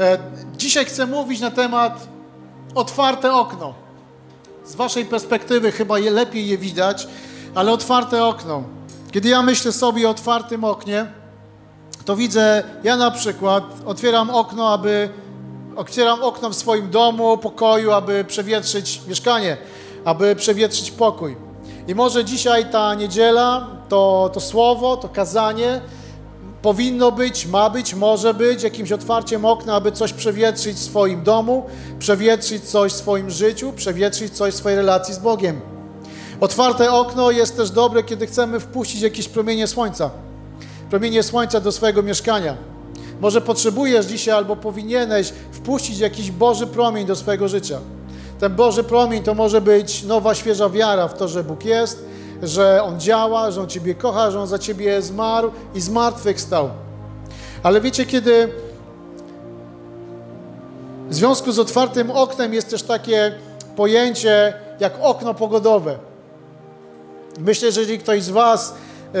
E, dzisiaj chcę mówić na temat otwarte okno. Z Waszej perspektywy chyba je, lepiej je widać, ale otwarte okno. Kiedy ja myślę sobie o otwartym oknie, to widzę, ja na przykład otwieram okno, aby otwieram okno w swoim domu, pokoju, aby przewietrzyć mieszkanie, aby przewietrzyć pokój. I może dzisiaj ta niedziela, to, to słowo, to kazanie powinno być, ma być, może być jakimś otwarciem okna, aby coś przewietrzyć w swoim domu, przewietrzyć coś w swoim życiu, przewietrzyć coś w swojej relacji z Bogiem. Otwarte okno jest też dobre, kiedy chcemy wpuścić jakieś promienie słońca. Promienie słońca do swojego mieszkania. Może potrzebujesz dzisiaj albo powinieneś wpuścić jakiś Boży promień do swojego życia. Ten Boży promień to może być nowa, świeża wiara w to, że Bóg jest, że On działa, że On Ciebie kocha, że On za Ciebie zmarł i zmartwychwstał. Ale wiecie, kiedy w związku z otwartym oknem jest też takie pojęcie jak okno pogodowe. Myślę, że jeżeli ktoś z Was yy,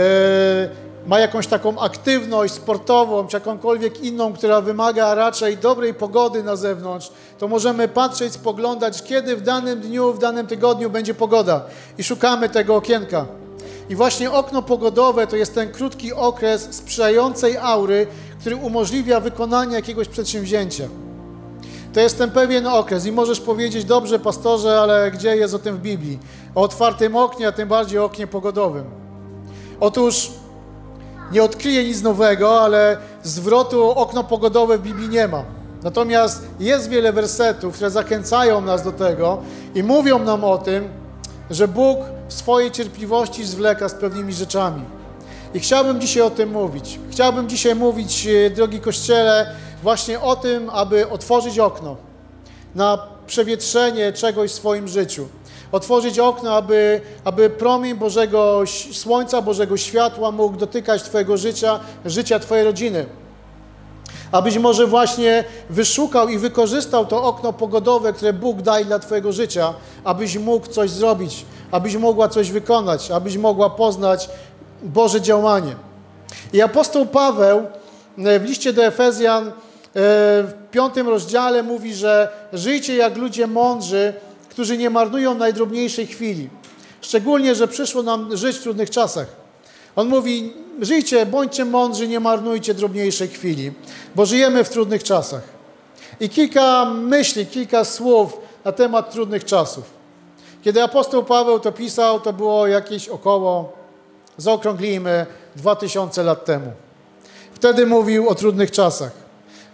ma jakąś taką aktywność sportową, czy jakąkolwiek inną, która wymaga raczej dobrej pogody na zewnątrz, to możemy patrzeć, spoglądać, kiedy w danym dniu, w danym tygodniu będzie pogoda i szukamy tego okienka. I właśnie okno pogodowe to jest ten krótki okres sprzyjającej aury, który umożliwia wykonanie jakiegoś przedsięwzięcia. To jest ten pewien okres i możesz powiedzieć, dobrze pastorze, ale gdzie jest o tym w Biblii? O otwartym oknie, a tym bardziej o oknie pogodowym. Otóż nie odkryję nic nowego, ale zwrotu okno pogodowe w Biblii nie ma. Natomiast jest wiele wersetów, które zachęcają nas do tego i mówią nam o tym, że Bóg w swojej cierpliwości zwleka z pewnymi rzeczami. I chciałbym dzisiaj o tym mówić. Chciałbym dzisiaj mówić, e, drogi Kościele, właśnie o tym, aby otworzyć okno na przewietrzenie czegoś w swoim życiu otworzyć okno, aby, aby promień Bożego Słońca, Bożego światła mógł dotykać Twojego życia, życia Twojej rodziny. Abyś może właśnie wyszukał i wykorzystał to okno pogodowe, które Bóg daje dla Twojego życia, abyś mógł coś zrobić, abyś mogła coś wykonać, abyś mogła poznać Boże działanie. I apostoł Paweł e, w liście do Efezjan e, w piątym rozdziale mówi, że żyjcie jak ludzie mądrzy, którzy nie marnują najdrobniejszej chwili. Szczególnie, że przyszło nam żyć w trudnych czasach. On mówi, żyjcie, bądźcie mądrzy, nie marnujcie drobniejszej chwili, bo żyjemy w trudnych czasach. I kilka myśli, kilka słów na temat trudnych czasów. Kiedy apostoł Paweł to pisał, to było jakieś około, zaokrąglimy, 2000 lat temu. Wtedy mówił o trudnych czasach.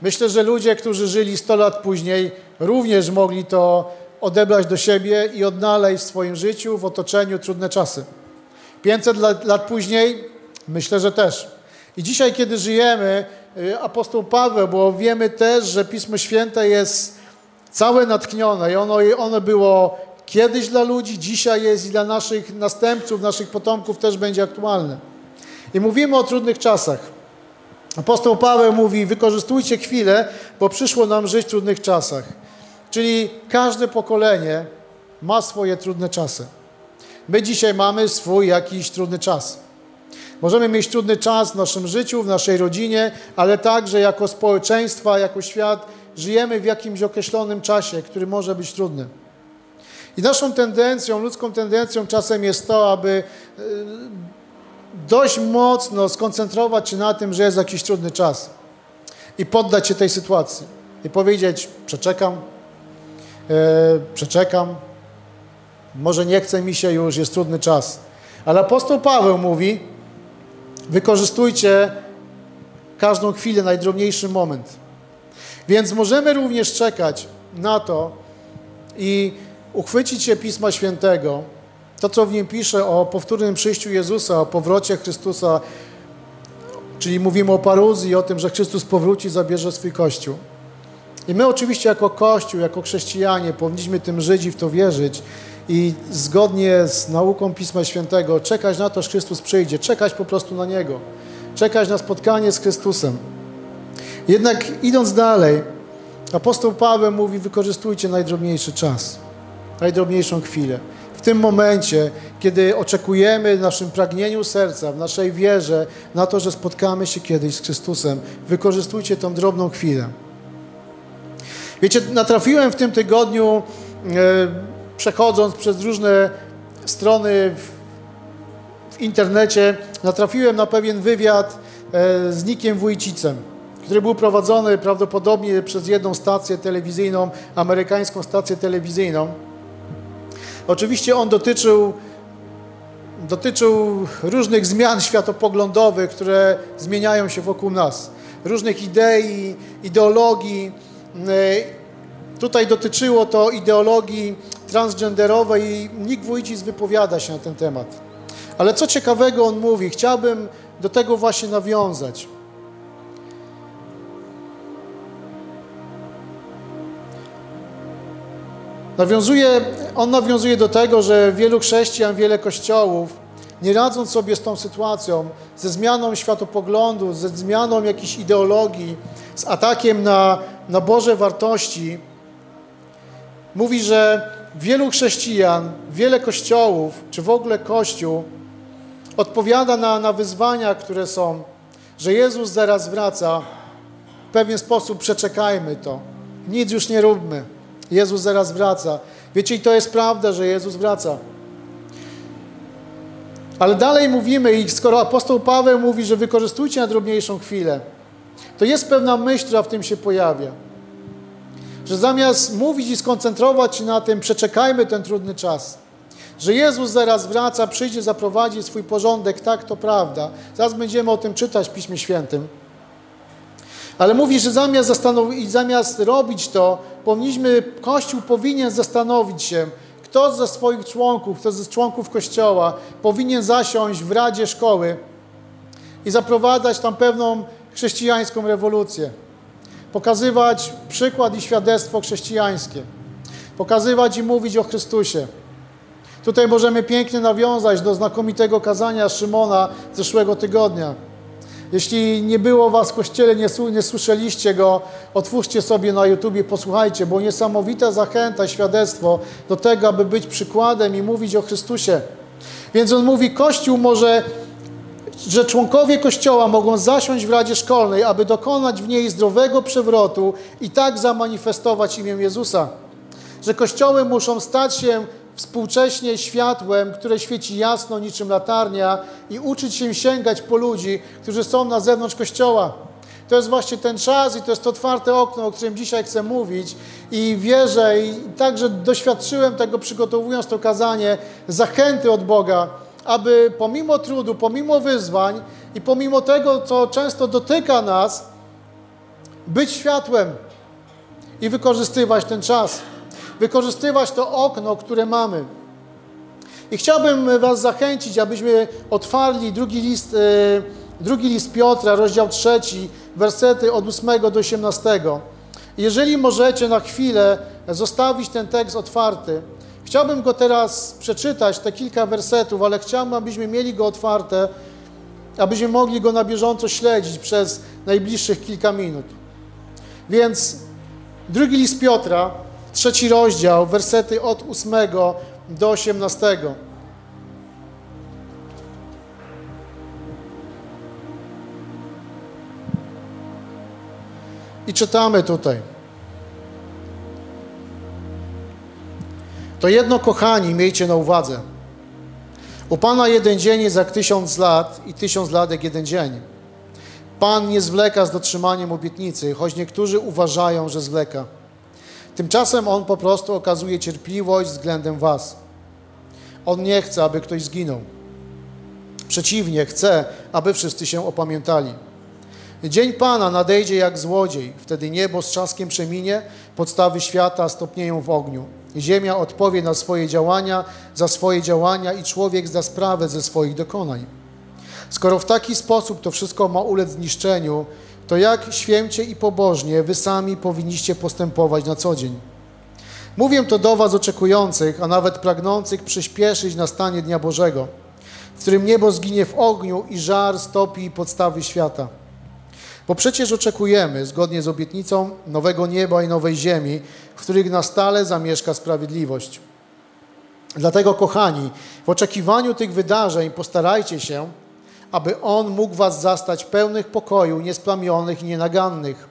Myślę, że ludzie, którzy żyli 100 lat później, również mogli to odebrać do siebie i odnaleźć w swoim życiu, w otoczeniu trudne czasy. 500 lat, lat później myślę, że też. I dzisiaj, kiedy żyjemy, y, apostoł Paweł, bo wiemy też, że Pismo Święte jest całe natchnione i ono, ono było kiedyś dla ludzi, dzisiaj jest i dla naszych następców, naszych potomków też będzie aktualne. I mówimy o trudnych czasach. Apostoł Paweł mówi, wykorzystujcie chwilę, bo przyszło nam żyć w trudnych czasach. Czyli każde pokolenie ma swoje trudne czasy. My dzisiaj mamy swój jakiś trudny czas. Możemy mieć trudny czas w naszym życiu, w naszej rodzinie, ale także jako społeczeństwa, jako świat żyjemy w jakimś określonym czasie, który może być trudny. I naszą tendencją, ludzką tendencją czasem jest to, aby e, dość mocno skoncentrować się na tym, że jest jakiś trudny czas i poddać się tej sytuacji i powiedzieć: przeczekam, przeczekam, może nie chce mi się już, jest trudny czas. Ale apostoł Paweł mówi, wykorzystujcie każdą chwilę, najdrobniejszy moment. Więc możemy również czekać na to i uchwycić się Pisma Świętego, to co w nim pisze o powtórnym przyjściu Jezusa, o powrocie Chrystusa, czyli mówimy o paruzji, o tym, że Chrystus powróci, zabierze swój Kościół. I my oczywiście jako Kościół, jako chrześcijanie powinniśmy tym żyć i w to wierzyć i zgodnie z nauką Pisma Świętego czekać na to, że Chrystus przyjdzie, czekać po prostu na Niego, czekać na spotkanie z Chrystusem. Jednak idąc dalej, apostoł Paweł mówi, wykorzystujcie najdrobniejszy czas, najdrobniejszą chwilę. W tym momencie, kiedy oczekujemy w naszym pragnieniu serca, w naszej wierze na to, że spotkamy się kiedyś z Chrystusem, wykorzystujcie tą drobną chwilę. Wiecie, natrafiłem w tym tygodniu, e, przechodząc przez różne strony w, w internecie, natrafiłem na pewien wywiad e, z Nikiem Wójcicem, który był prowadzony prawdopodobnie przez jedną stację telewizyjną, amerykańską stację telewizyjną. Oczywiście on dotyczył, dotyczył różnych zmian światopoglądowych, które zmieniają się wokół nas. Różnych idei, ideologii. Tutaj dotyczyło to ideologii transgenderowej i Nick Wójcic wypowiada się na ten temat. Ale co ciekawego on mówi, chciałbym do tego właśnie nawiązać. Nawiązuje, on nawiązuje do tego, że wielu chrześcijan, wiele kościołów, nie radząc sobie z tą sytuacją, ze zmianą światopoglądu, ze zmianą jakiejś ideologii, z atakiem na, na Boże wartości, mówi, że wielu chrześcijan, wiele kościołów, czy w ogóle Kościół odpowiada na, na wyzwania, które są, że Jezus zaraz wraca. W pewien sposób przeczekajmy to. Nic już nie róbmy. Jezus zaraz wraca. Wiecie, i to jest prawda, że Jezus wraca. Ale dalej mówimy, i skoro apostoł Paweł mówi, że wykorzystujcie na drobniejszą chwilę, to jest pewna myśl, która w tym się pojawia. Że zamiast mówić i skoncentrować się na tym, przeczekajmy ten trudny czas. Że Jezus zaraz wraca, przyjdzie, zaprowadzi swój porządek, tak, to prawda. Zaraz będziemy o tym czytać w Piśmie Świętym. Ale mówi, że zamiast, zastanowić, zamiast robić to, powinniśmy, Kościół powinien zastanowić się, kto ze swoich członków, kto ze członków Kościoła powinien zasiąść w Radzie Szkoły i zaprowadzać tam pewną chrześcijańską rewolucję. Pokazywać przykład i świadectwo chrześcijańskie. Pokazywać i mówić o Chrystusie. Tutaj możemy pięknie nawiązać do znakomitego kazania Szymona z zeszłego tygodnia. Jeśli nie było Was w kościele, nie, nie słyszeliście go, otwórzcie sobie na YouTubie, posłuchajcie, bo niesamowita zachęta, świadectwo do tego, aby być przykładem i mówić o Chrystusie. Więc on mówi, Kościół może, że członkowie Kościoła mogą zasiąść w Radzie Szkolnej, aby dokonać w niej zdrowego przewrotu i tak zamanifestować imię Jezusa. Że kościoły muszą stać się współcześnie światłem, które świeci jasno niczym latarnia i uczyć się sięgać po ludzi, którzy są na zewnątrz Kościoła. To jest właśnie ten czas i to jest to otwarte okno, o którym dzisiaj chcę mówić i wierzę i także doświadczyłem tego przygotowując to kazanie, zachęty od Boga, aby pomimo trudu, pomimo wyzwań i pomimo tego, co często dotyka nas, być światłem i wykorzystywać ten czas wykorzystywać to okno, które mamy. I chciałbym Was zachęcić, abyśmy otwarli drugi list, e, drugi list Piotra, rozdział trzeci, wersety od 8 do 18. Jeżeli możecie na chwilę zostawić ten tekst otwarty, chciałbym go teraz przeczytać, te kilka wersetów, ale chciałbym, abyśmy mieli go otwarte, abyśmy mogli go na bieżąco śledzić przez najbliższych kilka minut. Więc drugi list Piotra, trzeci rozdział, wersety od 8 do 18. I czytamy tutaj. To jedno, kochani, miejcie na uwadze. U Pana jeden dzień jest jak tysiąc lat i tysiąc lat jak jeden dzień. Pan nie zwleka z dotrzymaniem obietnicy, choć niektórzy uważają, że zwleka. Tymczasem On po prostu okazuje cierpliwość względem Was. On nie chce, aby ktoś zginął. Przeciwnie, chce, aby wszyscy się opamiętali. Dzień Pana nadejdzie jak złodziej. Wtedy niebo z trzaskiem przeminie, podstawy świata stopnieją w ogniu. Ziemia odpowie na swoje działania, za swoje działania i człowiek zda sprawę ze swoich dokonań. Skoro w taki sposób to wszystko ma ulec zniszczeniu, to jak święcie i pobożnie wy sami powinniście postępować na co dzień. Mówię to do was oczekujących, a nawet pragnących przyspieszyć nastanie Dnia Bożego, w którym niebo zginie w ogniu i żar stopi podstawy świata. Bo przecież oczekujemy, zgodnie z obietnicą, nowego nieba i nowej ziemi, w których na stale zamieszka sprawiedliwość. Dlatego, kochani, w oczekiwaniu tych wydarzeń postarajcie się, aby On mógł was zastać pełnych pokoju, niesplamionych i nienagannych.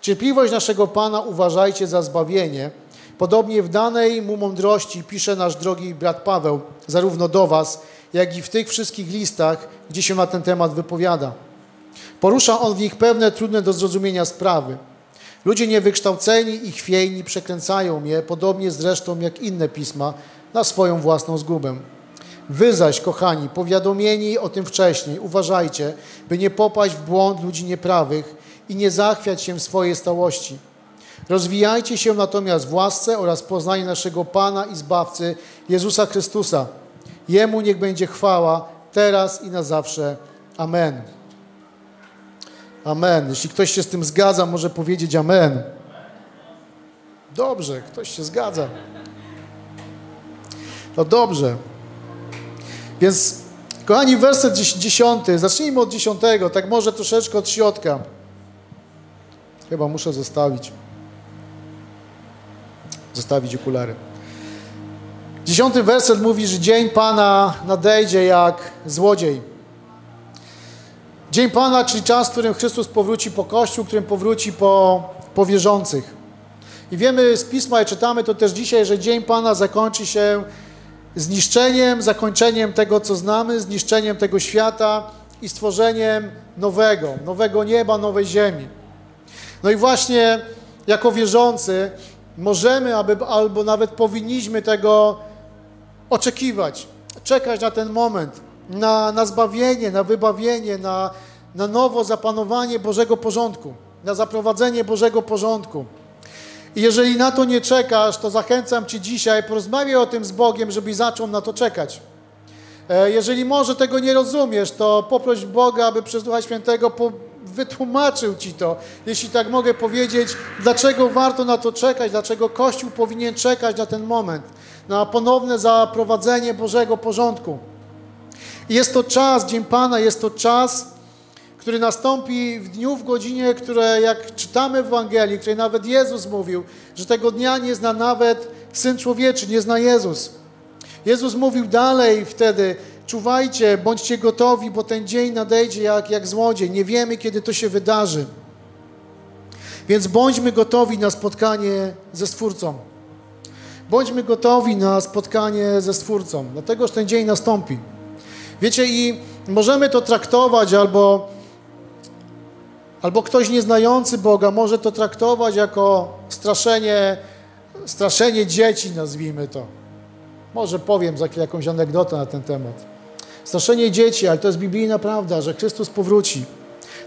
Cierpliwość naszego Pana uważajcie za zbawienie. Podobnie w danej mu mądrości pisze nasz drogi brat Paweł, zarówno do Was, jak i w tych wszystkich listach, gdzie się na ten temat wypowiada. Porusza on w nich pewne trudne do zrozumienia sprawy. Ludzie niewykształceni i chwiejni przekręcają je, podobnie zresztą jak inne pisma, na swoją własną zgubę. Wy zaś, kochani, powiadomieni o tym wcześniej, uważajcie, by nie popaść w błąd ludzi nieprawych i nie zachwiać się w swojej stałości. Rozwijajcie się natomiast w łasce oraz poznaniu naszego Pana i Zbawcy Jezusa Chrystusa. Jemu niech będzie chwała teraz i na zawsze. Amen. Amen. Jeśli ktoś się z tym zgadza, może powiedzieć Amen. Dobrze, ktoś się zgadza. No dobrze. Więc, kochani, werset dziesiąty. Zacznijmy od dziesiątego, tak może troszeczkę od środka. Chyba muszę zostawić. Zostawić okulary. Dziesiąty werset mówi, że dzień Pana nadejdzie jak złodziej. Dzień Pana, czyli czas, w którym Chrystus powróci po Kościół, w którym powróci po, po wierzących. I wiemy z Pisma i czytamy to też dzisiaj, że Dzień Pana zakończy się zniszczeniem, zakończeniem tego, co znamy, zniszczeniem tego świata i stworzeniem nowego, nowego nieba, nowej ziemi. No i właśnie jako wierzący możemy, aby, albo nawet powinniśmy tego oczekiwać, czekać na ten moment, na, na zbawienie, na wybawienie, na, na nowo zapanowanie Bożego porządku, na zaprowadzenie Bożego porządku. I jeżeli na to nie czekasz, to zachęcam Cię dzisiaj, porozmawiaj o tym z Bogiem, żebyś zaczął na to czekać. E, jeżeli może tego nie rozumiesz, to poproś Boga, aby przez Ducha Świętego wytłumaczył Ci to, jeśli tak mogę powiedzieć, dlaczego warto na to czekać, dlaczego Kościół powinien czekać na ten moment, na ponowne zaprowadzenie Bożego porządku. Jest to czas, Dzień Pana, jest to czas, który nastąpi w dniu, w godzinie, które jak czytamy w Ewangelii, której nawet Jezus mówił, że tego dnia nie zna nawet Syn Człowieczy, nie zna Jezus. Jezus mówił dalej wtedy, czuwajcie, bądźcie gotowi, bo ten dzień nadejdzie jak, jak złodziej. Nie wiemy, kiedy to się wydarzy. Więc bądźmy gotowi na spotkanie ze Stwórcą. Bądźmy gotowi na spotkanie ze Stwórcą, dlatego że ten dzień nastąpi. Wiecie, i możemy to traktować albo Albo ktoś nieznający Boga może to traktować jako straszenie, straszenie dzieci, nazwijmy to. Może powiem za chwilę jakąś anegdotę na ten temat. Straszenie dzieci, ale to jest biblijna prawda, że Chrystus powróci.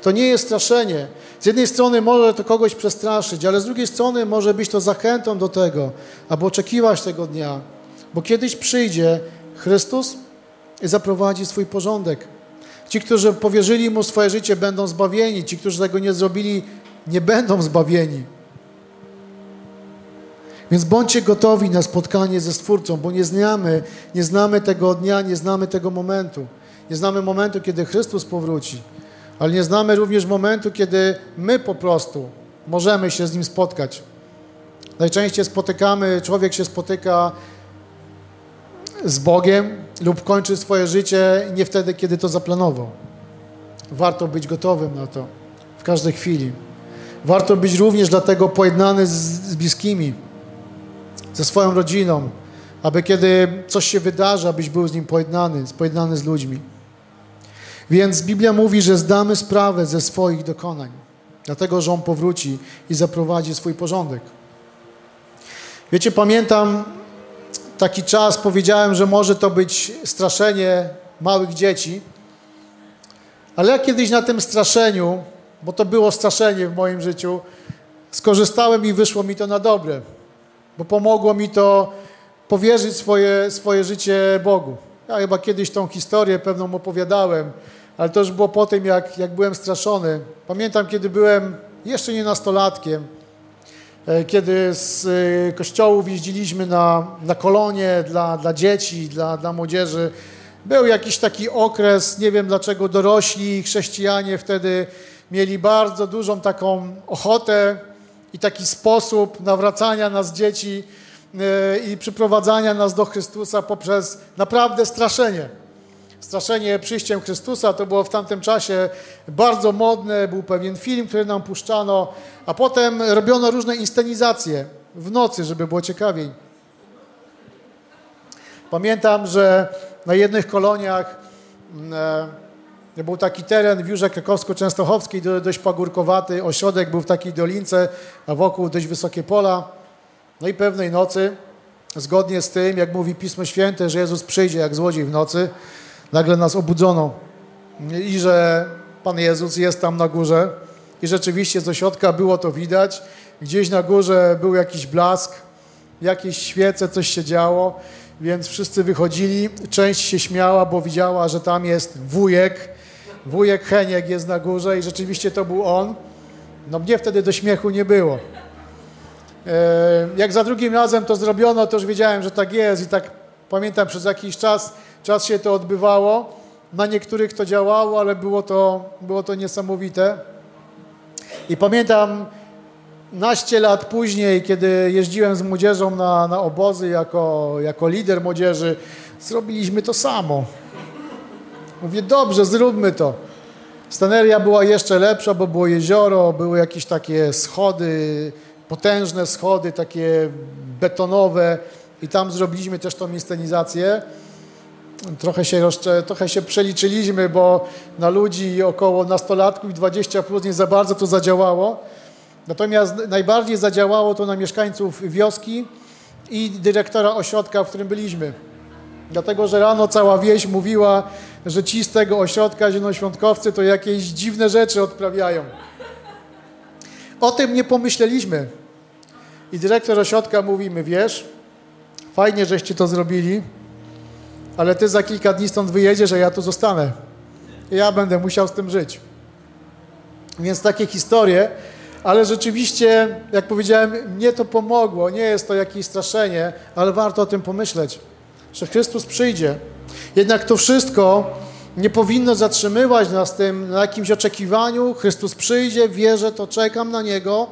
To nie jest straszenie. Z jednej strony może to kogoś przestraszyć, ale z drugiej strony może być to zachętą do tego, aby oczekiwać tego dnia, bo kiedyś przyjdzie Chrystus i zaprowadzi swój porządek. Ci, którzy powierzyli Mu swoje życie, będą zbawieni. Ci, którzy tego nie zrobili, nie będą zbawieni. Więc bądźcie gotowi na spotkanie ze Stwórcą, bo nie znamy, nie znamy tego dnia, nie znamy tego momentu. Nie znamy momentu, kiedy Chrystus powróci, ale nie znamy również momentu, kiedy my po prostu możemy się z Nim spotkać. Najczęściej spotykamy, człowiek się spotyka z Bogiem lub kończy swoje życie nie wtedy, kiedy to zaplanował. Warto być gotowym na to w każdej chwili. Warto być również dlatego pojednany z, z bliskimi, ze swoją rodziną, aby kiedy coś się wydarzy, abyś był z nim pojednany, pojednany z ludźmi. Więc Biblia mówi, że zdamy sprawę ze swoich dokonań, dlatego że On powróci i zaprowadzi swój porządek. Wiecie, pamiętam taki czas powiedziałem, że może to być straszenie małych dzieci, ale ja kiedyś na tym straszeniu, bo to było straszenie w moim życiu, skorzystałem i wyszło mi to na dobre, bo pomogło mi to powierzyć swoje, swoje życie Bogu. Ja chyba kiedyś tą historię pewną opowiadałem, ale to już było po tym, jak, jak byłem straszony. Pamiętam, kiedy byłem jeszcze nie nastolatkiem, kiedy z e, kościołów jeździliśmy na, na kolonie dla, dla dzieci, dla, dla młodzieży. Był jakiś taki okres, nie wiem dlaczego dorośli chrześcijanie wtedy mieli bardzo dużą taką ochotę i taki sposób nawracania nas dzieci e, i przyprowadzania nas do Chrystusa poprzez naprawdę straszenie. Straszenie przyjściem Chrystusa. To było w tamtym czasie bardzo modne, był pewien film, który nam puszczano, a potem robiono różne inscenizacje w nocy, żeby było ciekawiej. Pamiętam, że na jednych koloniach mm, e, był taki teren w Jurze Krakowsko-Częstochowskiej, dość pagórkowaty, ośrodek był w takiej dolince, a wokół dość wysokie pola. No i pewnej nocy, zgodnie z tym, jak mówi Pismo Święte, że Jezus przyjdzie jak złodziej w nocy, nagle nas obudzono i że Pan Jezus jest tam na górze i rzeczywiście z ośrodka było to widać. Gdzieś na górze był jakiś blask, jakieś świece, coś się działo, więc wszyscy wychodzili. Część się śmiała, bo widziała, że tam jest wujek. Wujek Heniek jest na górze i rzeczywiście to był on. No mnie wtedy do śmiechu nie było. E, jak za drugim razem to zrobiono, to już wiedziałem, że tak jest i tak pamiętam przez jakiś czas, czas się to odbywało. Na niektórych to działało, ale było to, było to niesamowite. I pamiętam naście lat później, kiedy jeździłem z młodzieżą na, na obozy jako, jako lider młodzieży, zrobiliśmy to samo. Mówię, dobrze, zróbmy to. Staneria była jeszcze lepsza, bo było jezioro, były jakieś takie schody, potężne schody, takie betonowe i tam zrobiliśmy też tą inscenizację. Trochę się, jeszcze, trochę się przeliczyliśmy, bo na ludzi około nastolatków 20 plus nie za bardzo to zadziałało. Natomiast najbardziej zadziałało to na mieszkańców wioski i dyrektora ośrodka, w którym byliśmy. Dlatego, że rano cała wieś mówiła, że ci z tego ośrodka zielonoświątkowcy to jakieś dziwne rzeczy odprawiają. O tym nie pomyśleliśmy. I dyrektor ośrodka mówi, my wiesz, fajnie, żeście to zrobili, ale ty za kilka dni stąd wyjedziesz, a ja tu zostanę. Ja będę musiał z tym żyć. Więc takie historie, ale rzeczywiście, jak powiedziałem, mnie to pomogło. Nie jest to jakieś straszenie, ale warto o tym pomyśleć, że Chrystus przyjdzie. Jednak to wszystko nie powinno zatrzymywać nas tym na jakimś oczekiwaniu. Chrystus przyjdzie, wierzę, to czekam na Niego,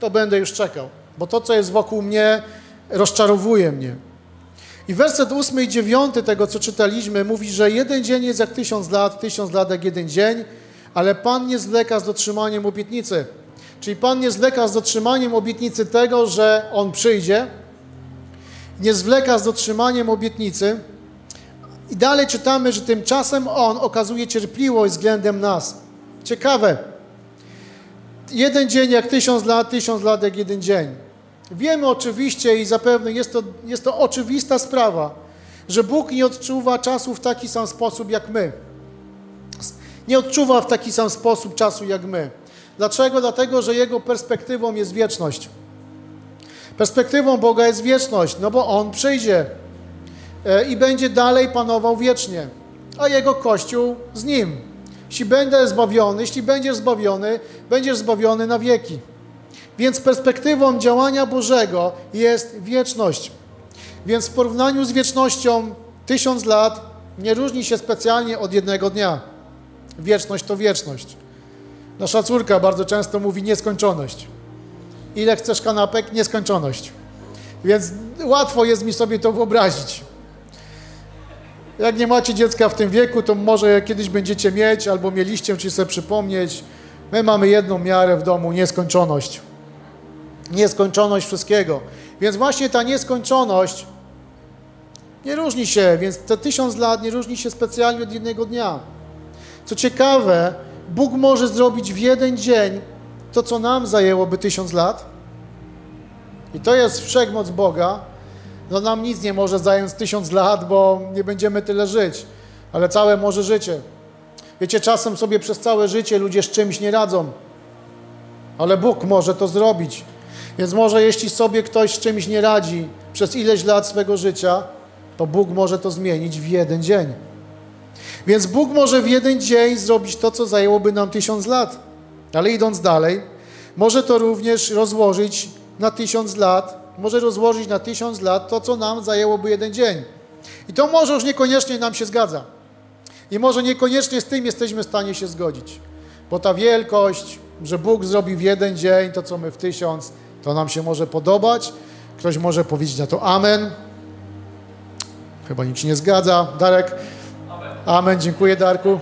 to będę już czekał. Bo to, co jest wokół mnie, rozczarowuje mnie. I werset ósmy i dziewiąty tego, co czytaliśmy, mówi, że jeden dzień jest jak tysiąc lat, tysiąc lat jak jeden dzień, ale Pan nie zwleka z dotrzymaniem obietnicy. Czyli Pan nie zwleka z dotrzymaniem obietnicy tego, że On przyjdzie, nie zwleka z dotrzymaniem obietnicy, i dalej czytamy, że tymczasem On okazuje cierpliwość względem nas. Ciekawe. Jeden dzień jak tysiąc lat, tysiąc lat jak jeden dzień. Wiemy oczywiście i zapewne jest to, jest to oczywista sprawa, że Bóg nie odczuwa czasu w taki sam sposób jak my. Nie odczuwa w taki sam sposób czasu jak my. Dlaczego? Dlatego, że Jego perspektywą jest wieczność. Perspektywą Boga jest wieczność, no bo On przyjdzie. E, i będzie dalej panował wiecznie, a jego Kościół z nim. Jeśli będę zbawiony, jeśli będziesz zbawiony, będziesz zbawiony na wieki. Więc perspektywą działania Bożego jest wieczność. Więc w porównaniu z wiecznością tysiąc lat nie różni się specjalnie od jednego dnia. Wieczność to wieczność. Nasza córka bardzo często mówi nieskończoność. Ile chcesz kanapek? Nieskończoność. Więc łatwo jest mi sobie to wyobrazić. Jak nie macie dziecka w tym wieku, to może kiedyś będziecie mieć albo mieliście, czy sobie przypomnieć. My mamy jedną miarę w domu, nieskończoność. Nieskończoność wszystkiego. Więc właśnie ta nieskończoność nie różni się, więc te tysiąc lat nie różni się specjalnie od jednego dnia. Co ciekawe, Bóg może zrobić w jeden dzień to, co nam zajęłoby tysiąc lat. I to jest wszechmoc Boga, no nam nic nie może zająć tysiąc lat, bo nie będziemy tyle żyć, ale całe może życie. Wiecie, czasem sobie przez całe życie ludzie z czymś nie radzą, ale Bóg może to zrobić. Więc może jeśli sobie ktoś z czymś nie radzi przez ileś lat swego życia, to Bóg może to zmienić w jeden dzień. Więc Bóg może w jeden dzień zrobić to, co zajęłoby nam tysiąc lat. Ale idąc dalej, może to również rozłożyć na tysiąc lat może rozłożyć na tysiąc lat to, co nam zajęłoby jeden dzień. I to może już niekoniecznie nam się zgadza. I może niekoniecznie z tym jesteśmy w stanie się zgodzić. Bo ta wielkość, że Bóg zrobi w jeden dzień to, co my w tysiąc, to nam się może podobać. Ktoś może powiedzieć na to amen. Chyba nikt się nie zgadza. Darek? Amen. Dziękuję, Darku.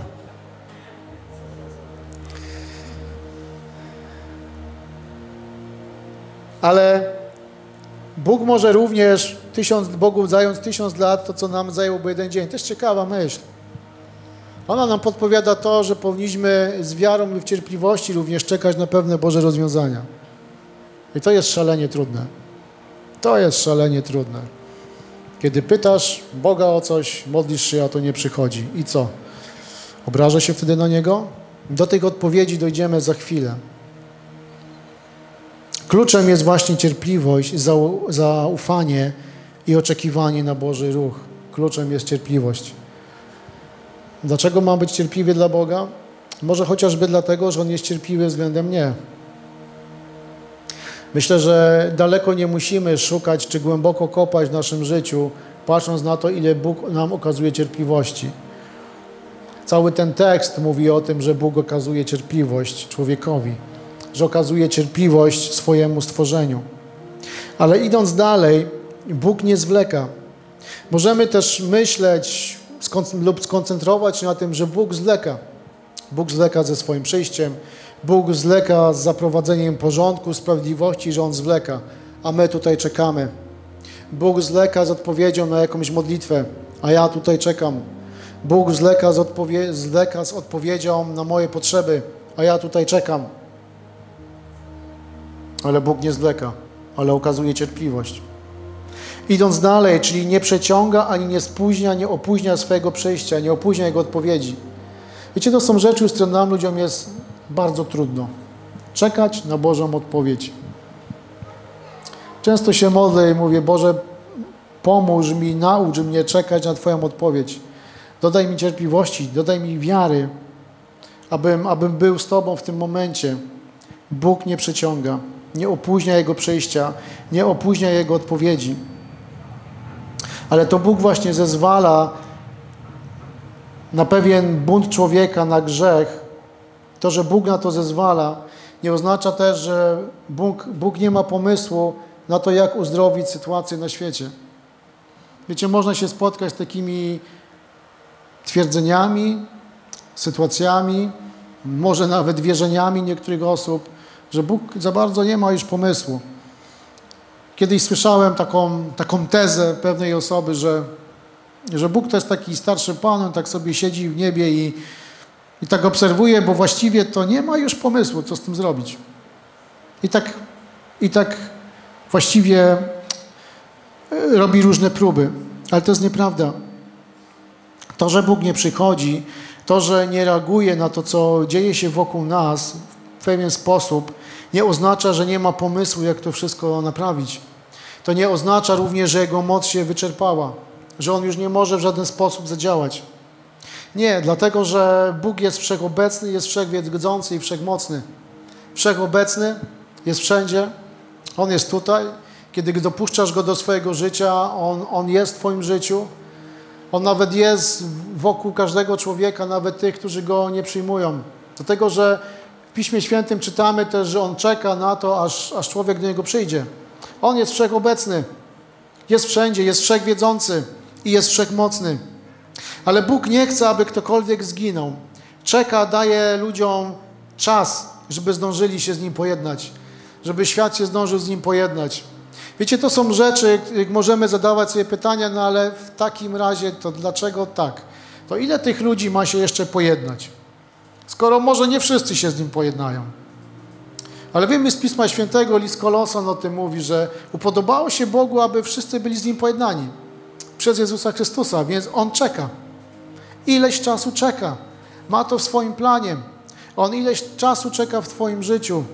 Ale Bóg może również tysiąc, zająć tysiąc lat, to co nam zajęłoby jeden dzień. Też ciekawa myśl. Ona nam podpowiada to, że powinniśmy z wiarą i w cierpliwości również czekać na pewne Boże rozwiązania. I to jest szalenie trudne. To jest szalenie trudne. Kiedy pytasz Boga o coś, modlisz się, a to nie przychodzi. I co? Obraża się wtedy na Niego? Do tych odpowiedzi dojdziemy za chwilę. Kluczem jest właśnie cierpliwość, zaufanie i oczekiwanie na Boży ruch. Kluczem jest cierpliwość. Dlaczego mam być cierpliwy dla Boga? Może chociażby dlatego, że On jest cierpliwy względem mnie. Myślę, że daleko nie musimy szukać czy głęboko kopać w naszym życiu, patrząc na to, ile Bóg nam okazuje cierpliwości. Cały ten tekst mówi o tym, że Bóg okazuje cierpliwość człowiekowi, że okazuje cierpliwość swojemu stworzeniu. Ale idąc dalej, Bóg nie zwleka. Możemy też myśleć lub skoncentrować się na tym, że Bóg zwleka. Bóg zwleka ze swoim przyjściem, Bóg zwleka z zaprowadzeniem porządku, sprawiedliwości, że On zwleka, a my tutaj czekamy. Bóg zwleka z odpowiedzią na jakąś modlitwę, a ja tutaj czekam. Bóg zwleka z, odpowie zwleka z odpowiedzią na moje potrzeby, a ja tutaj czekam. Ale Bóg nie zwleka, ale okazuje cierpliwość. Idąc dalej, czyli nie przeciąga, ani nie spóźnia, nie opóźnia swojego przejścia, nie opóźnia Jego odpowiedzi. Wiecie, to są rzeczy, z którymi nam ludziom jest bardzo trudno. Czekać na Bożą odpowiedź. Często się modlę i mówię, Boże, pomóż mi, naucz mnie czekać na Twoją odpowiedź. Dodaj mi cierpliwości, dodaj mi wiary, abym, abym był z Tobą w tym momencie. Bóg nie przeciąga, nie opóźnia Jego przejścia, nie opóźnia Jego odpowiedzi. Ale to Bóg właśnie zezwala na pewien bunt człowieka, na grzech, to, że Bóg na to zezwala, nie oznacza też, że Bóg, Bóg nie ma pomysłu na to, jak uzdrowić sytuację na świecie. Wiecie, można się spotkać z takimi twierdzeniami, sytuacjami, może nawet wierzeniami niektórych osób, że Bóg za bardzo nie ma już pomysłu. Kiedyś słyszałem taką, taką tezę pewnej osoby, że, że Bóg to jest taki starszy Pan, on tak sobie siedzi w niebie i, i tak obserwuje, bo właściwie to nie ma już pomysłu, co z tym zrobić. I tak, i tak właściwie e, robi różne próby. Ale to jest nieprawda. To, że Bóg nie przychodzi, to, że nie reaguje na to, co dzieje się wokół nas w pewien sposób, nie oznacza, że nie ma pomysłu, jak to wszystko naprawić. To nie oznacza również, że Jego moc się wyczerpała, że On już nie może w żaden sposób zadziałać. Nie, dlatego że Bóg jest wszechobecny, jest wszechwiedzący i wszechmocny. Wszechobecny jest wszędzie, On jest tutaj. Kiedy dopuszczasz Go do swojego życia, On, on jest w Twoim życiu. On nawet jest wokół każdego człowieka, nawet tych, którzy Go nie przyjmują. Dlatego, że w Piśmie Świętym czytamy też, że On czeka na to, aż, aż człowiek do Niego przyjdzie. On jest wszechobecny, jest wszędzie, jest wszechwiedzący i jest wszechmocny. Ale Bóg nie chce, aby ktokolwiek zginął. Czeka, daje ludziom czas, żeby zdążyli się z Nim pojednać, żeby świat się zdążył z Nim pojednać. Wiecie, to są rzeczy, możemy zadawać sobie pytania, no ale w takim razie to dlaczego tak? To ile tych ludzi ma się jeszcze pojednać? Skoro może nie wszyscy się z Nim pojednają. Ale wiemy z Pisma Świętego, list Kolosan o tym mówi, że upodobało się Bogu, aby wszyscy byli z Nim pojednani przez Jezusa Chrystusa, więc On czeka. Ileś czasu czeka. Ma to w swoim planie. On ileś czasu czeka w Twoim życiu.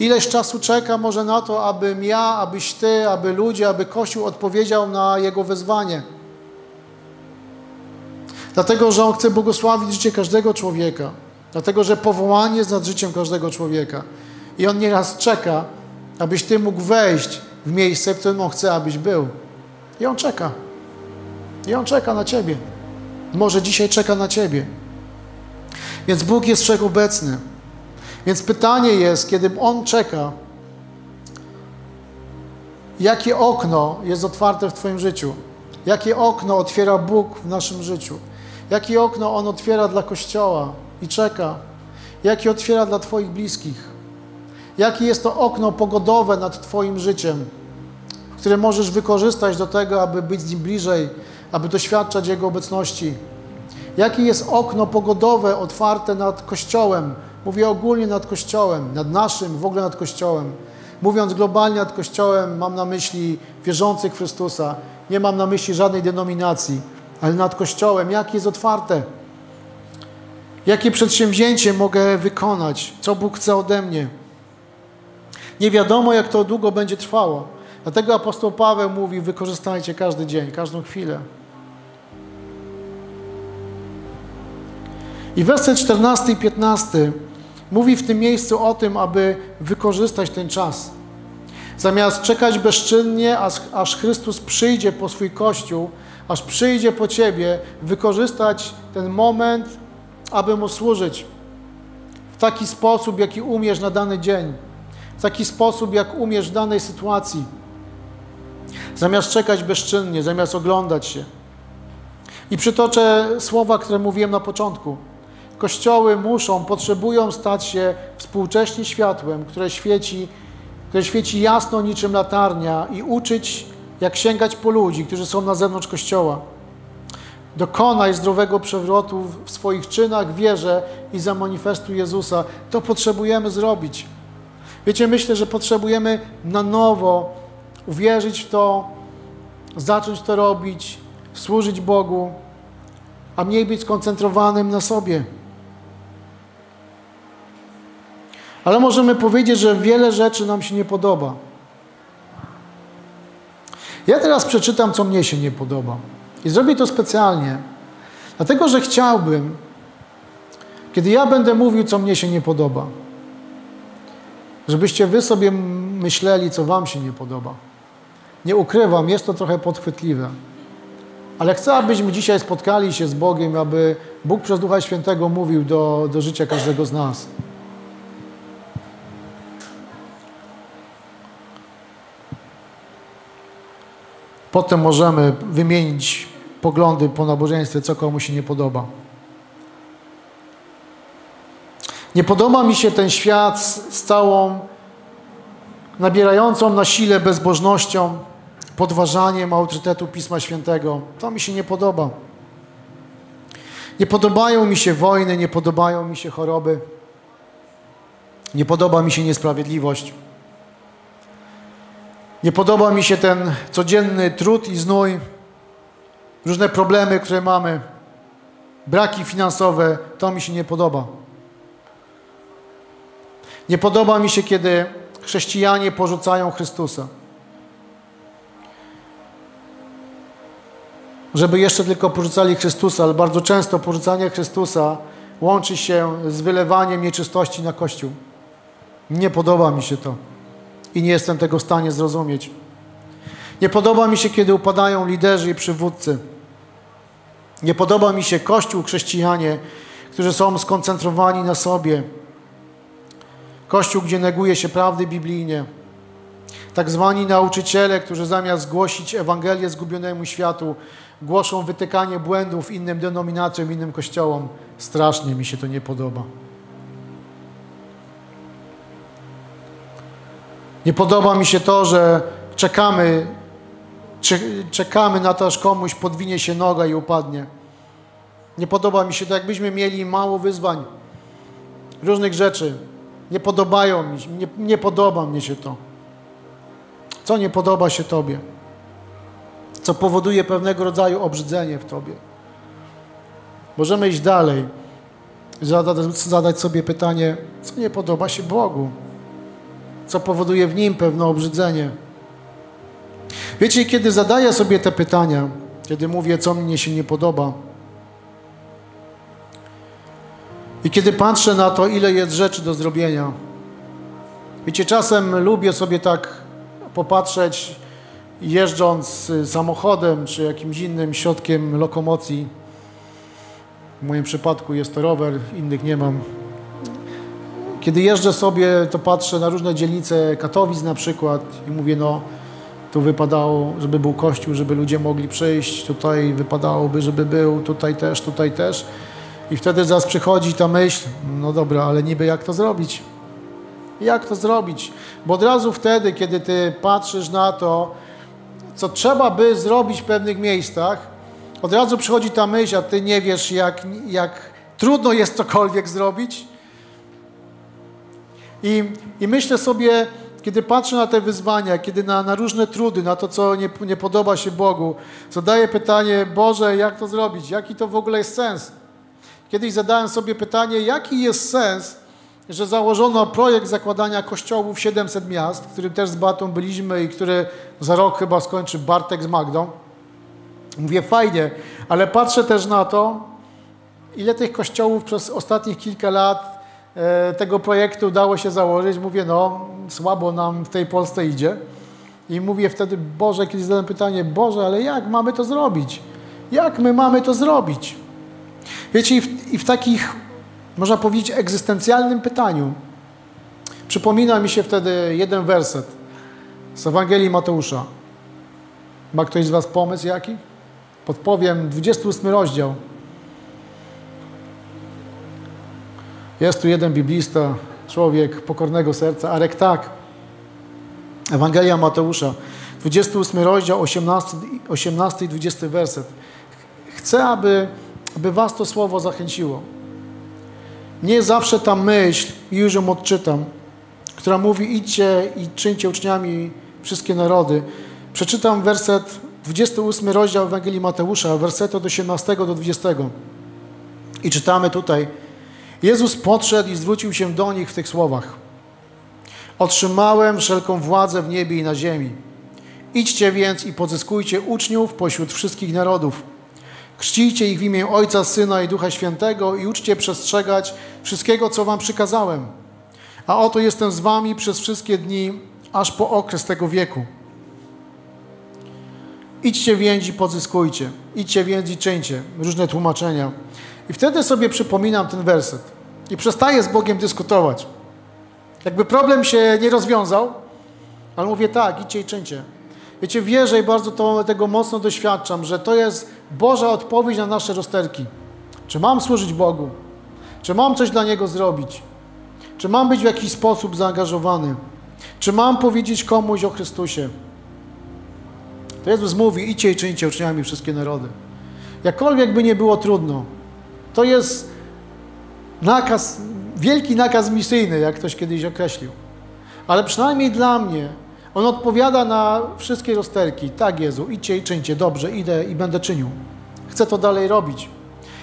Ileś czasu czeka może na to, abym ja, abyś Ty, aby ludzie, aby Kościół odpowiedział na Jego wezwanie. Dlatego, że On chce błogosławić życie każdego człowieka. Dlatego, że powołanie jest nad życiem każdego człowieka. I On nieraz czeka, abyś Ty mógł wejść w miejsce, w którym On chce, abyś był. I On czeka. I On czeka na Ciebie. Może dzisiaj czeka na Ciebie. Więc Bóg jest wszechobecny. Więc pytanie jest, kiedy On czeka, jakie okno jest otwarte w Twoim życiu? Jakie okno otwiera Bóg w naszym życiu? Jakie okno On otwiera dla Kościoła i czeka? Jakie otwiera dla Twoich bliskich? Jakie jest to okno pogodowe nad Twoim życiem, które możesz wykorzystać do tego, aby być z Nim bliżej, aby doświadczać Jego obecności? Jakie jest okno pogodowe otwarte nad Kościołem? Mówię ogólnie nad Kościołem, nad naszym, w ogóle nad Kościołem. Mówiąc globalnie nad Kościołem, mam na myśli wierzących Chrystusa. Nie mam na myśli żadnej denominacji, ale nad Kościołem. Jakie jest otwarte? Jakie przedsięwzięcie mogę wykonać? Co Bóg chce ode mnie? Nie wiadomo, jak to długo będzie trwało. Dlatego apostoł Paweł mówi: wykorzystajcie każdy dzień, każdą chwilę. I werset 14 i 15 mówi w tym miejscu o tym, aby wykorzystać ten czas. Zamiast czekać bezczynnie, aż, aż Chrystus przyjdzie po swój Kościół, aż przyjdzie po Ciebie, wykorzystać ten moment, aby Mu służyć w taki sposób, jaki umiesz na dany dzień, w taki sposób, jak umiesz w danej sytuacji. Zamiast czekać bezczynnie, zamiast oglądać się. I przytoczę słowa, które mówiłem na początku. Kościoły muszą, potrzebują stać się współcześnie światłem, które świeci, które świeci jasno niczym latarnia i uczyć, jak sięgać po ludzi, którzy są na zewnątrz Kościoła. Dokonaj zdrowego przewrotu w swoich czynach, wierze i zamanifestuj Jezusa. To potrzebujemy zrobić. Wiecie, myślę, że potrzebujemy na nowo uwierzyć w to, zacząć to robić, służyć Bogu, a mniej być skoncentrowanym na sobie. Ale możemy powiedzieć, że wiele rzeczy nam się nie podoba. Ja teraz przeczytam, co mnie się nie podoba. I zrobię to specjalnie, dlatego że chciałbym, kiedy ja będę mówił, co mnie się nie podoba, żebyście wy sobie myśleli, co wam się nie podoba. Nie ukrywam, jest to trochę podchwytliwe. Ale chcę, abyśmy dzisiaj spotkali się z Bogiem, aby Bóg przez Ducha Świętego mówił do, do życia każdego z nas. Potem możemy wymienić poglądy po nabożeństwie, co komu się nie podoba. Nie podoba mi się ten świat z, całą nabierającą na sile bezbożnością, podważaniem autorytetu Pisma Świętego. To mi się nie podoba. Nie podobają mi się wojny, nie podobają mi się choroby. Nie podoba mi się niesprawiedliwość. Nie podoba mi się ten codzienny trud i znój, różne problemy, które mamy, braki finansowe, to mi się nie podoba. Nie podoba mi się, kiedy chrześcijanie porzucają Chrystusa. Żeby jeszcze tylko porzucali Chrystusa, ale bardzo często porzucanie Chrystusa łączy się z wylewaniem nieczystości na Kościół. Nie podoba mi się to i nie jestem tego w stanie zrozumieć. Nie podoba mi się, kiedy upadają liderzy i przywódcy. Nie podoba mi się Kościół, chrześcijanie, którzy są skoncentrowani na sobie. Kościół, gdzie neguje się prawdy biblijnie. Tak zwani nauczyciele, którzy zamiast głosić Ewangelię zgubionemu światu, głoszą wytykanie błędów innym denominacjom, innym kościołom. Strasznie mi się to nie podoba. Nie podoba mi się to, że czekamy, czekamy na to, aż komuś podwinie się noga i upadnie. Nie podoba mi się to, jakbyśmy mieli mało wyzwań, różnych rzeczy. Nie podobają mi się, nie, nie podoba mi się to. Co nie podoba się Tobie? Co powoduje pewnego rodzaju obrzydzenie w Tobie? Możemy iść dalej, zadać, zadać sobie pytanie, co nie podoba się Bogu? co powoduje w nim pewne obrzydzenie. Wiecie, kiedy zadaję sobie te pytania, kiedy mówię, co mnie się nie podoba, i kiedy patrzę na to, ile jest rzeczy do zrobienia, wiecie, czasem lubię sobie tak popatrzeć, jeżdżąc samochodem czy jakimś innym środkiem lokomocji. W moim przypadku jest to rower, innych nie mam. Kiedy jeżdżę sobie, to patrzę na różne dzielnice Katowic na przykład i mówię, no tu wypadało, żeby był kościół, żeby ludzie mogli przyjść, tutaj wypadałoby, żeby był, tutaj też, tutaj też. I wtedy zaraz przychodzi ta myśl, no dobra, ale niby jak to zrobić? Jak to zrobić? Bo od razu wtedy, kiedy ty patrzysz na to, co trzeba by zrobić w pewnych miejscach, od razu przychodzi ta myśl, a ty nie wiesz, jak, jak trudno jest cokolwiek zrobić. I, I myślę sobie, kiedy patrzę na te wyzwania, kiedy na, na różne trudy, na to, co nie, nie podoba się Bogu, zadaję pytanie, Boże, jak to zrobić? Jaki to w ogóle jest sens? Kiedyś zadałem sobie pytanie, jaki jest sens, że założono projekt zakładania kościołów 700 miast, w którym też z Batą byliśmy i który za rok chyba skończy Bartek z Magdą. Mówię, fajnie, ale patrzę też na to, ile tych kościołów przez ostatnich kilka lat e, tego projektu udało się założyć. Mówię, no słabo nam w tej Polsce idzie. I mówię wtedy, Boże, kiedy zadałem pytanie, Boże, ale jak mamy to zrobić? Jak my mamy to zrobić? Wiecie, i w, i w takich, można powiedzieć, egzystencjalnym pytaniu przypomina mi się wtedy jeden werset z Ewangelii Mateusza. Ma ktoś z Was pomysł jaki? Podpowiem, 28 rozdział. Jest tu jeden biblista, człowiek pokornego serca, Arek tak. Ewangelia Mateusza, 28 rozdział, 18, 18 i 20 werset. Chcę, aby, aby was to słowo zachęciło. Nie zawsze ta myśl, już ją odczytam, która mówi idźcie i czyńcie uczniami wszystkie narody. Przeczytam werset 28 rozdział Ewangelii Mateusza, werset od 18 do 20. I czytamy tutaj. Jezus podszedł i zwrócił się do nich w tych słowach. Otrzymałem wszelką władzę w niebie i na ziemi. Idźcie więc i pozyskujcie uczniów pośród wszystkich narodów. Chrzcijcie ich w imię Ojca, Syna i Ducha Świętego i uczcie przestrzegać wszystkiego, co wam przykazałem. A oto jestem z wami przez wszystkie dni, aż po okres tego wieku. Idźcie więc i pozyskujcie. Idźcie więc i czyńcie. Różne tłumaczenia. I wtedy sobie przypominam ten werset. I przestaję z Bogiem dyskutować. Jakby problem się nie rozwiązał, ale mówię tak, idźcie i czyńcie. Wiecie, wierzę i bardzo to, tego mocno doświadczam, że to jest Boża odpowiedź na nasze rozterki. Czy mam służyć Bogu? Czy mam coś dla Niego zrobić? Czy mam być w jakiś sposób zaangażowany? Czy mam powiedzieć komuś o Chrystusie? To Jezus mówi, idźcie i czyńcie uczniami wszystkie narody. Jakkolwiek by nie było trudno, to jest nakaz, wielki nakaz misyjny, jak ktoś kiedyś określił. Ale przynajmniej dla mnie on odpowiada na wszystkie rozterki. Tak, Jezu, idźcie i czyńcie. Dobrze, idę i będę czynił. Chcę to dalej robić.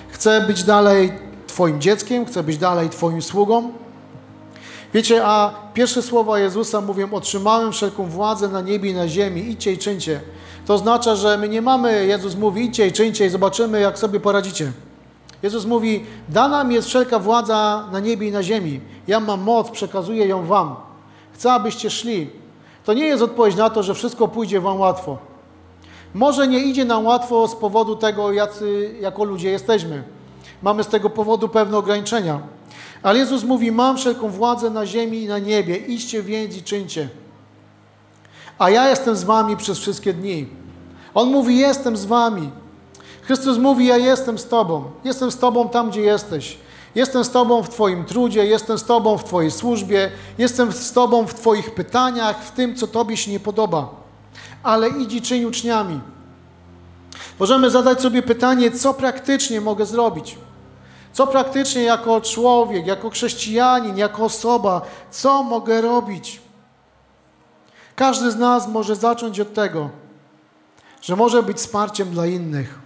Chcę być dalej Twoim dzieckiem, chcę być dalej Twoim sługą. Wiecie, a pierwsze słowa Jezusa mówią: Otrzymałem wszelką władzę na niebie i na ziemi, idźcie i czyńcie. To oznacza, że my nie mamy, Jezus mówi, idźcie i czyńcie i zobaczymy, jak sobie poradzicie. Jezus mówi, dana mi jest wszelka władza na niebie i na ziemi. Ja mam moc, przekazuję ją wam. Chcę, abyście szli. To nie jest odpowiedź na to, że wszystko pójdzie wam łatwo. Może nie idzie nam łatwo z powodu tego, jacy jako ludzie jesteśmy. Mamy z tego powodu pewne ograniczenia. Ale Jezus mówi, mam wszelką władzę na ziemi i na niebie. Idźcie więc i czyńcie. A ja jestem z wami przez wszystkie dni. On mówi, jestem z wami. Chrystus mówi, ja jestem z Tobą. Jestem z Tobą tam, gdzie jesteś. Jestem z Tobą w Twoim trudzie, jestem z Tobą w Twojej służbie, jestem z Tobą w Twoich pytaniach, w tym, co Tobie się nie podoba. Ale idź czyń uczniami. Możemy zadać sobie pytanie, co praktycznie mogę zrobić? Co praktycznie jako człowiek, jako chrześcijanin, jako osoba, co mogę robić? Każdy z nas może zacząć od tego, że może być wsparciem dla innych.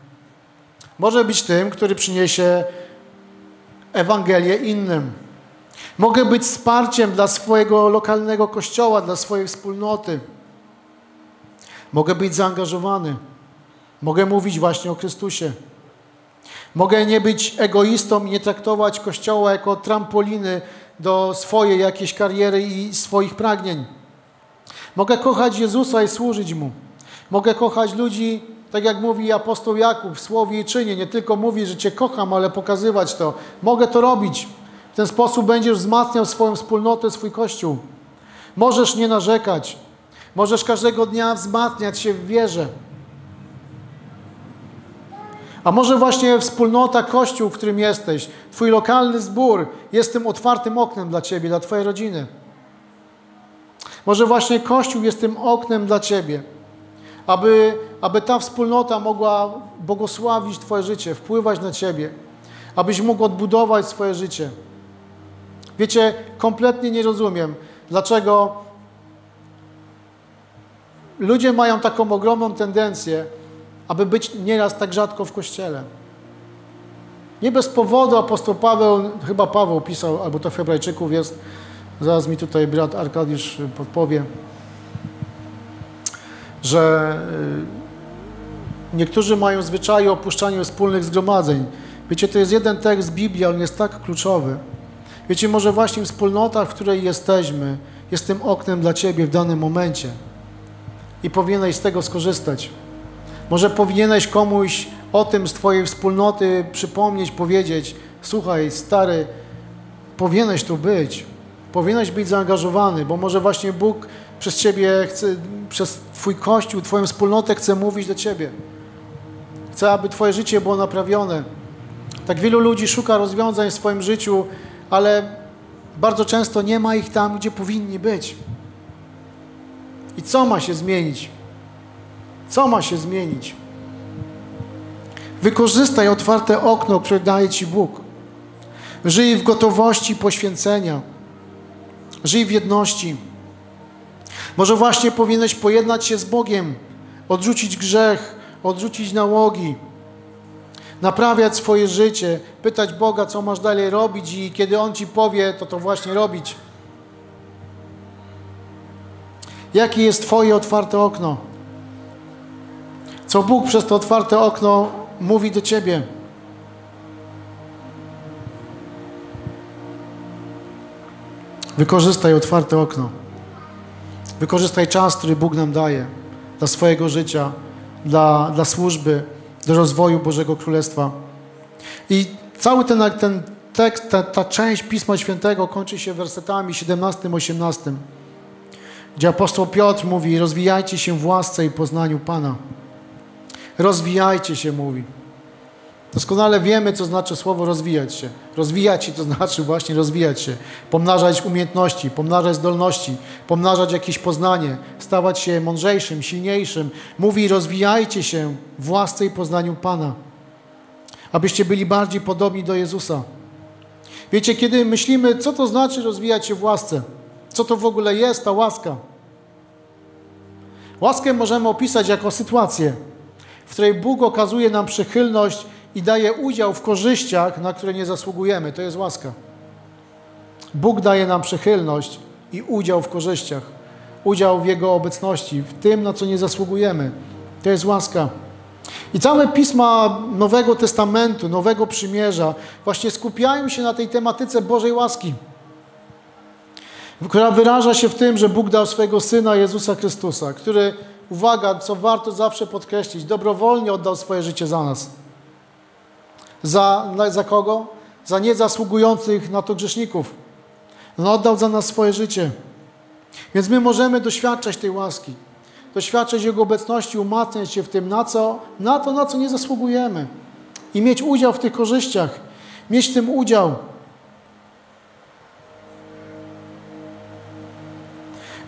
Może być tym, który przyniesie Ewangelię innym. Mogę być wsparciem dla swojego lokalnego kościoła, dla swojej wspólnoty. Mogę być zaangażowany. Mogę mówić właśnie o Chrystusie. Mogę nie być egoistą i nie traktować Kościoła jako trampoliny do swojej jakiejś kariery i swoich pragnień. Mogę kochać Jezusa i służyć Mu. Mogę kochać ludzi, tak jak mówi apostoł Jakub w słowie i czynie. Nie tylko mówi, że Cię kocham, ale pokazywać to. Mogę to robić. W ten sposób będziesz wzmacniał swoją wspólnotę, swój Kościół. Możesz nie narzekać. Możesz każdego dnia wzmacniać się w wierze. A może właśnie wspólnota, kościół, w którym jesteś, Twój lokalny zbór jest tym otwartym oknem dla Ciebie, dla Twojej rodziny. Może właśnie kościół jest tym oknem dla Ciebie, aby, aby ta wspólnota mogła błogosławić Twoje życie, wpływać na Ciebie, abyś mógł odbudować swoje życie. Wiecie, kompletnie nie rozumiem, dlaczego ludzie mają taką ogromną tendencję, aby być nieraz tak rzadko w kościele. Nie bez powodu apostoł Paweł, chyba Paweł pisał, albo to w Hebrajczyków jest, zaraz mi tutaj brat Arkadiusz podpowie, że y, niektórzy mają zwyczaju opuszczania wspólnych zgromadzeń. Wiecie, to jest jeden tekst Biblii, ale on jest tak kluczowy. Wiecie, może właśnie wspólnota, w której jesteśmy, jest tym oknem dla Ciebie w danym momencie i powinieneś z tego skorzystać. Może powinieneś komuś o tym z Twojej wspólnoty przypomnieć, powiedzieć: Słuchaj, stary, powinieneś tu być, powinieneś być zaangażowany, bo może właśnie Bóg przez Ciebie chce, przez Twój Kościół, Twoją wspólnotę chce mówić do Ciebie. Chce, aby Twoje życie było naprawione. Tak wielu ludzi szuka rozwiązań w swoim życiu, ale bardzo często nie ma ich tam, gdzie powinni być. I co ma się zmienić? Co ma się zmienić? Wykorzystaj otwarte okno, które daje Ci Bóg. Żyj w gotowości poświęcenia. Żyj w jedności. Może właśnie powinieneś pojednać się z Bogiem, odrzucić grzech, odrzucić nałogi, naprawiać swoje życie, pytać Boga, co masz dalej robić i kiedy On Ci powie, to to właśnie robić. Jakie jest Twoje otwarte okno? Co Bóg przez to otwarte okno mówi do Ciebie? Wykorzystaj otwarte okno. Wykorzystaj czas, który Bóg nam daje dla swojego życia, dla, dla służby, do rozwoju Bożego Królestwa. I cały ten, ten tekst, ta, ta część Pisma Świętego kończy się wersetami 17-18, gdzie apostoł Piotr mówi: Rozwijajcie się w łasce i poznaniu Pana. Rozwijajcie się, mówi. Doskonale wiemy, co znaczy słowo rozwijać się. Rozwijać się to znaczy właśnie rozwijać się, pomnażać umiejętności, pomnażać zdolności, pomnażać jakieś poznanie, stawać się mądrzejszym, silniejszym. Mówi, rozwijajcie się w łasce i poznaniu Pana, abyście byli bardziej podobni do Jezusa. Wiecie, kiedy myślimy, co to znaczy rozwijać się w łasce, co to w ogóle jest ta łaska? Łaskę możemy opisać jako sytuację, w której Bóg okazuje nam przychylność i daje udział w korzyściach, na które nie zasługujemy. To jest łaska. Bóg daje nam przychylność i udział w korzyściach, udział w Jego obecności, w tym, na co nie zasługujemy. To jest łaska. I całe pisma Nowego Testamentu, Nowego Przymierza właśnie skupiają się na tej tematyce Bożej łaski, która wyraża się w tym, że Bóg dał swojego Syna Jezusa Chrystusa, który, uwaga, co warto zawsze podkreślić, dobrowolnie oddał swoje życie za nas. Za, za kogo? Za niezasługujących na to grzeszników. On oddał za nas swoje życie. Więc my możemy doświadczać tej łaski, doświadczać Jego obecności, umacniać się w tym, na, co, na to, na co nie zasługujemy. I mieć udział w tych korzyściach, mieć w tym udział.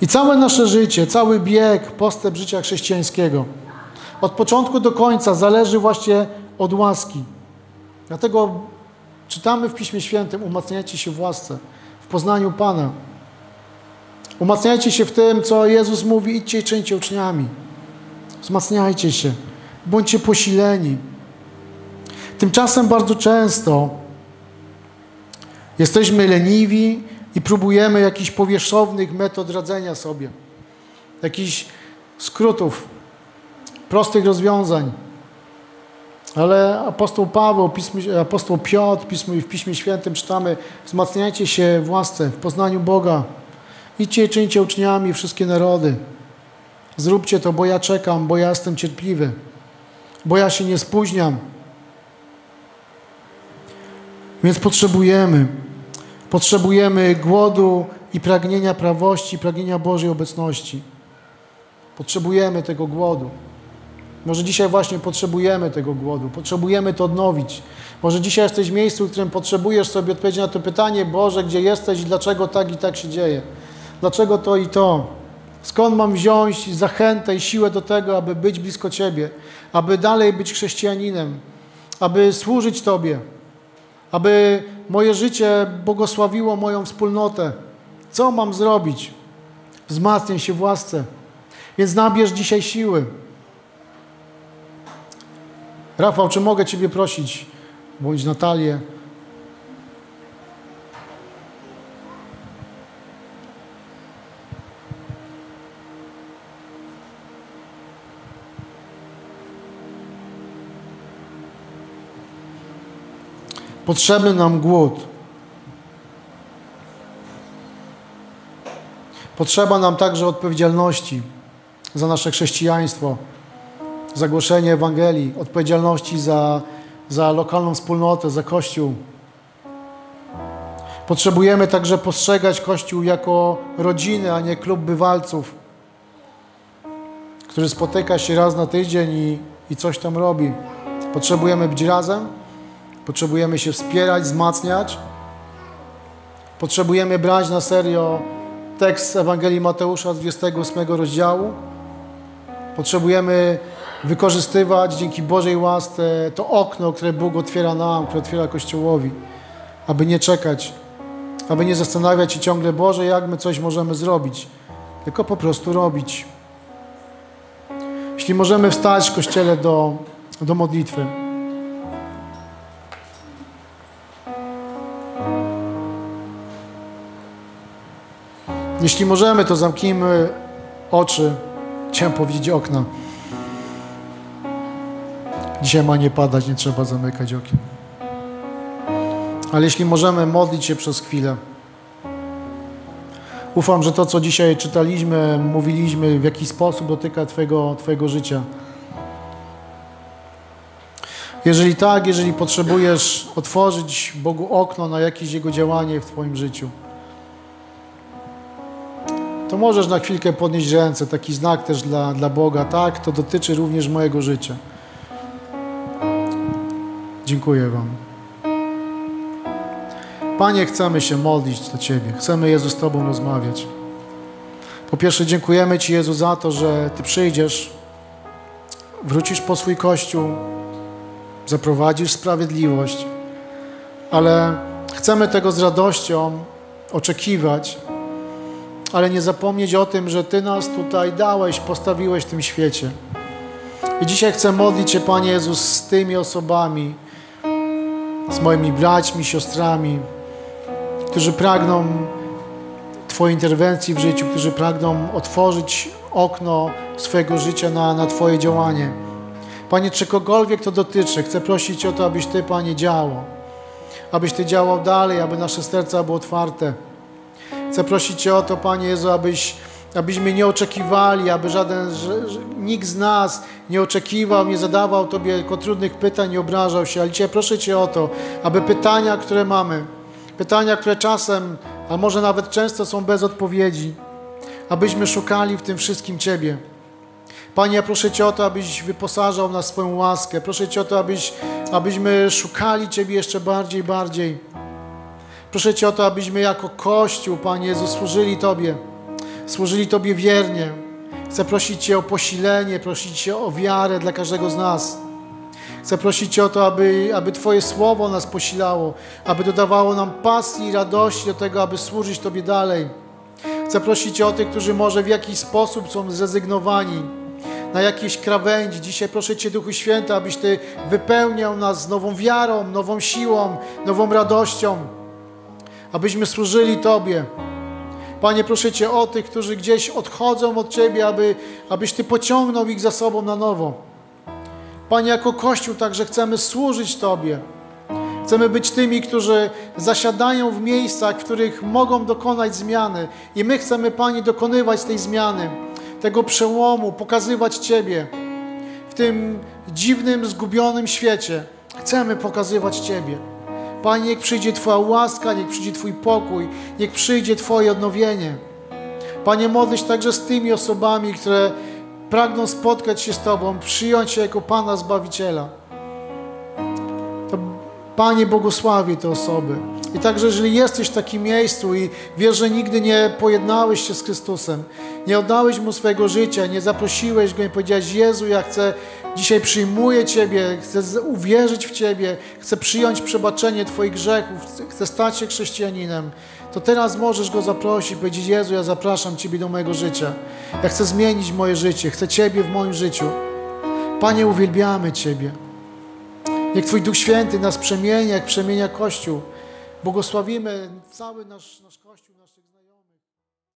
I całe nasze życie, cały bieg, postęp życia chrześcijańskiego, od początku do końca zależy właśnie od łaski. Dlatego czytamy w Piśmie Świętym, umacniajcie się w łasce, w poznaniu Pana. Umacniajcie się w tym, co Jezus mówi, idźcie i czyńcie uczniami. Wzmacniajcie się, bądźcie posileni. Tymczasem bardzo często jesteśmy leniwi i próbujemy jakichś powierzchownych metod radzenia sobie, jakichś skrótów, prostych rozwiązań. Ale apostoł Paweł, pismy, apostoł Piotr pismy, w Piśmie Świętym czytamy wzmacniajcie się w łasce, w poznaniu Boga. Idźcie i czyńcie uczniami wszystkie narody. Zróbcie to, bo ja czekam, bo ja jestem cierpliwy, bo ja się nie spóźniam. Więc potrzebujemy, potrzebujemy głodu i pragnienia prawości, pragnienia Bożej obecności. Potrzebujemy tego głodu. Może dzisiaj właśnie potrzebujemy tego głodu, potrzebujemy to odnowić. Może dzisiaj jesteś w miejscu, w którym potrzebujesz sobie odpowiedzieć na to pytanie, Boże, gdzie jesteś i dlaczego tak i tak się dzieje? Dlaczego to i to? Skąd mam wziąć zachętę i siłę do tego, aby być blisko Ciebie, aby dalej być chrześcijaninem, aby służyć Tobie, aby moje życie błogosławiło moją wspólnotę? Co mam zrobić? Wzmacniaj się w łasce. Więc nabierz dzisiaj siły. Rafał, czy mogę Ciebie prosić, bądź Natalię, Potrzebny nam głód. Potrzeba nam także odpowiedzialności za nasze chrześcijaństwo, za głoszenie Ewangelii, odpowiedzialności za, za lokalną wspólnotę, za Kościół. Potrzebujemy także postrzegać Kościół jako rodzinę, a nie klub bywalców, który spotyka się raz na tydzień i, i coś tam robi. Potrzebujemy być razem, potrzebujemy się wspierać, wzmacniać. Potrzebujemy brać na serio tekst Ewangelii Mateusza z 28 rozdziału. Potrzebujemy wykorzystywać dzięki Bożej łasce to okno, które Bóg otwiera nam, które otwiera Kościołowi, aby nie czekać, aby nie zastanawiać się ciągle, Boże, jak my coś możemy zrobić, tylko po prostu robić. Jeśli możemy wstać w Kościele do, do modlitwy. Jeśli możemy, to zamknijmy oczy. Chciałem powiedzieć okna. Dzisiaj ma nie padać, nie trzeba zamykać okien. Ale jeśli możemy modlić się przez chwilę. Ufam, że to, co dzisiaj czytaliśmy, mówiliśmy, w jaki sposób dotyka Twojego, twojego życia. Jeżeli tak, jeżeli potrzebujesz otworzyć Bogu okno na jakieś Jego działanie w Twoim życiu, to możesz na chwilkę podnieść ręce, taki znak też dla, dla Boga. Tak, to dotyczy również mojego życia. Dziękuję Wam. Panie, chcemy się modlić do Ciebie. Chcemy, Jezu, z Tobą rozmawiać. Po pierwsze, dziękujemy Ci, Jezu, za to, że Ty przyjdziesz, wrócisz po swój Kościół, zaprowadzisz sprawiedliwość, ale chcemy tego z radością oczekiwać, ale nie zapomnieć o tym, że Ty nas tutaj dałeś, postawiłeś w tym świecie. I dzisiaj chcę modlić się, Panie Jezus, z tymi osobami, z moimi braćmi, siostrami, którzy pragną Twojej interwencji w życiu, którzy pragną otworzyć okno swojego życia na, na Twoje działanie. Panie, czegokolwiek to dotyczy, chcę prosić o to, abyś Ty, Panie, działał. Abyś Ty działał dalej, aby nasze serca były otwarte. Chcę prosić Cię o to, Panie Jezu, abyś, abyśmy nie oczekiwali, aby żaden, że, że, nikt z nas nie oczekiwał, nie zadawał Tobie tylko trudnych pytań, nie obrażał się. Ale dzisiaj proszę Cię o to, aby pytania, które mamy, pytania, które czasem, a może nawet często są bez odpowiedzi, abyśmy szukali w tym wszystkim Ciebie. Panie, ja proszę Cię o to, abyś wyposażał nas swoją łaskę. Proszę Cię o to, abyś, abyśmy szukali Ciebie jeszcze bardziej bardziej. Proszę Cię o to, abyśmy jako Kościół, Panie Jezu, służyli Tobie. Służyli Tobie wiernie. Chcę prosić Cię o posilenie, prosić Cię o wiarę dla każdego z nas. Chcę prosić Cię o to, aby, aby Twoje słowo nas posilało, aby dodawało nam pasji i radości do tego, aby służyć Tobie dalej. Chcę prosić Cię o tych, którzy może w jakiś sposób są zrezygnowani na jakiejś krawędzi. Dzisiaj proszę Cię, Duchu Święty, abyś Ty wypełniał nas nową wiarą, nową siłą, nową radością, abyśmy służyli Tobie. Panie, proszę Cię o tych, którzy gdzieś odchodzą od Ciebie, aby, abyś Ty pociągnął ich za sobą na nowo. Panie, jako Kościół także chcemy służyć Tobie. Chcemy być tymi, którzy zasiadają w miejscach, w których mogą dokonać zmiany. I my chcemy, Panie, dokonywać tej zmiany, tego przełomu, pokazywać Ciebie w tym dziwnym, zgubionym świecie. Chcemy pokazywać Ciebie. Panie, niech przyjdzie Twoja łaska, niech przyjdzie Twój pokój, niech przyjdzie Twoje odnowienie. Panie, modlę się także z tymi osobami, które pragną spotkać się z Tobą, przyjąć Cię jako Pana Zbawiciela. Panie błogosławi te osoby. I także jeżeli jesteś w takim miejscu i wiesz, że nigdy nie pojednałeś się z Chrystusem, nie oddałeś Mu swojego życia, nie zaprosiłeś Go i powiedziałeś, Jezu, ja chcę, dzisiaj przyjmuję Ciebie, chcę uwierzyć w Ciebie, chcę przyjąć przebaczenie Twoich grzechów, chcę stać się chrześcijaninem, to teraz możesz Go zaprosić powiedzieć, Jezu, ja zapraszam Ciebie do mojego życia. Ja chcę zmienić moje życie, chcę Ciebie w moim życiu. Panie, uwielbiamy Ciebie. Niech Twój Duch Święty nas przemienia, jak przemienia Kościół. Błogosławimy cały nasz, nasz Kościół,